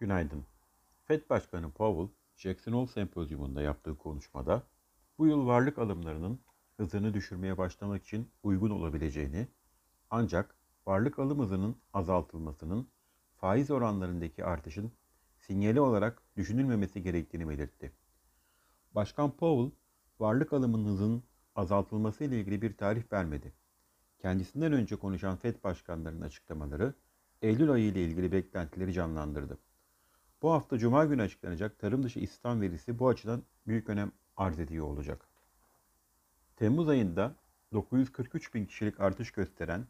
Günaydın. FED Başkanı Powell, Jackson Hole Sempozyumunda yaptığı konuşmada bu yıl varlık alımlarının hızını düşürmeye başlamak için uygun olabileceğini, ancak varlık alım hızının azaltılmasının faiz oranlarındaki artışın sinyali olarak düşünülmemesi gerektiğini belirtti. Başkan Powell, varlık alımının hızının azaltılması ile ilgili bir tarih vermedi. Kendisinden önce konuşan FED başkanlarının açıklamaları Eylül ayı ile ilgili beklentileri canlandırdı. Bu hafta Cuma günü açıklanacak tarım dışı istihdam verisi bu açıdan büyük önem arz ediyor olacak. Temmuz ayında 943 bin kişilik artış gösteren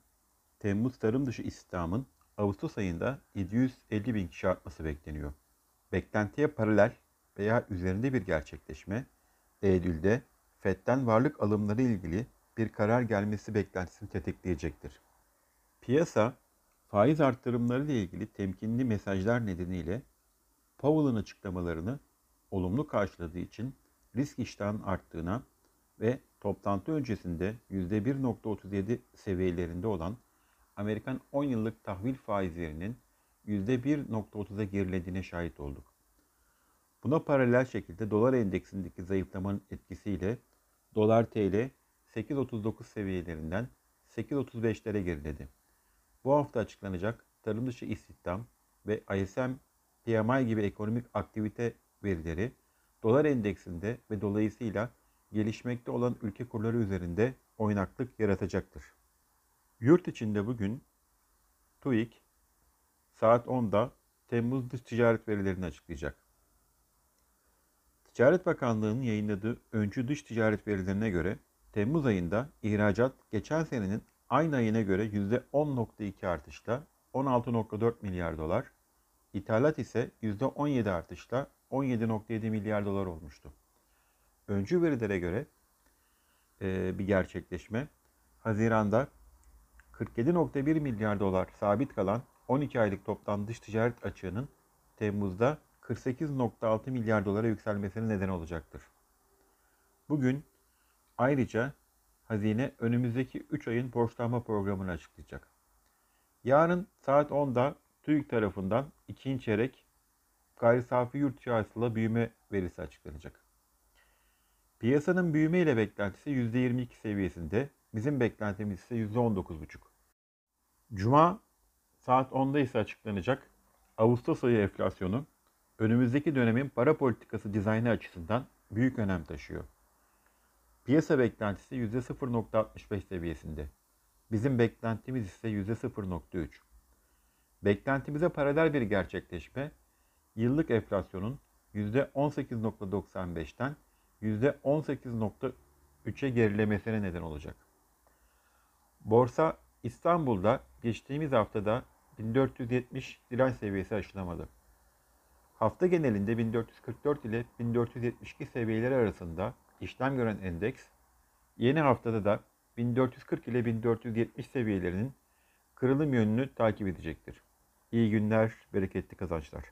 Temmuz tarım dışı istihdamın Ağustos ayında 750 bin kişi artması bekleniyor. Beklentiye paralel veya üzerinde bir gerçekleşme Eylül'de FED'den varlık alımları ilgili bir karar gelmesi beklentisini tetikleyecektir. Piyasa faiz arttırımları ile ilgili temkinli mesajlar nedeniyle Powell'ın açıklamalarını olumlu karşıladığı için risk iştahının arttığına ve toplantı öncesinde %1.37 seviyelerinde olan Amerikan 10 yıllık tahvil faizlerinin %1.30'a gerilediğine şahit olduk. Buna paralel şekilde dolar endeksindeki zayıflamanın etkisiyle dolar TL 8.39 seviyelerinden 8.35'lere geriledi. Bu hafta açıklanacak tarım dışı istihdam ve ISM PMI gibi ekonomik aktivite verileri dolar endeksinde ve dolayısıyla gelişmekte olan ülke kurları üzerinde oynaklık yaratacaktır. Yurt içinde bugün TÜİK saat 10'da Temmuz dış ticaret verilerini açıklayacak. Ticaret Bakanlığı'nın yayınladığı öncü dış ticaret verilerine göre Temmuz ayında ihracat geçen senenin aynı ayına göre %10.2 artışla 16.4 milyar dolar, ithalat ise %17 artışla 17.7 milyar dolar olmuştu. Öncü verilere göre e, bir gerçekleşme, Haziran'da 47.1 milyar dolar sabit kalan 12 aylık toplam dış ticaret açığının Temmuz'da 48.6 milyar dolara yükselmesine neden olacaktır. Bugün ayrıca Hazine önümüzdeki 3 ayın borçlanma programını açıklayacak. Yarın saat 10'da TÜİK tarafından ikinci çeyrek gayri safi yurt içi büyüme verisi açıklanacak. Piyasanın büyüme ile beklentisi %22 seviyesinde, bizim beklentimiz ise %19,5. Cuma saat 10'da ise açıklanacak Ağustos ayı enflasyonu önümüzdeki dönemin para politikası dizaynı açısından büyük önem taşıyor. Piyasa beklentisi %0.65 seviyesinde. Bizim beklentimiz ise %0.3. Beklentimize paralel bir gerçekleşme, yıllık enflasyonun %18.95'ten %18.3'e gerilemesine neden olacak. Borsa İstanbul'da geçtiğimiz haftada 1470 direnç seviyesi aşılamadı. Hafta genelinde 1444 ile 1472 seviyeleri arasında işlem gören endeks yeni haftada da 1440 ile 1470 seviyelerinin kırılım yönünü takip edecektir. İyi günler, bereketli kazançlar.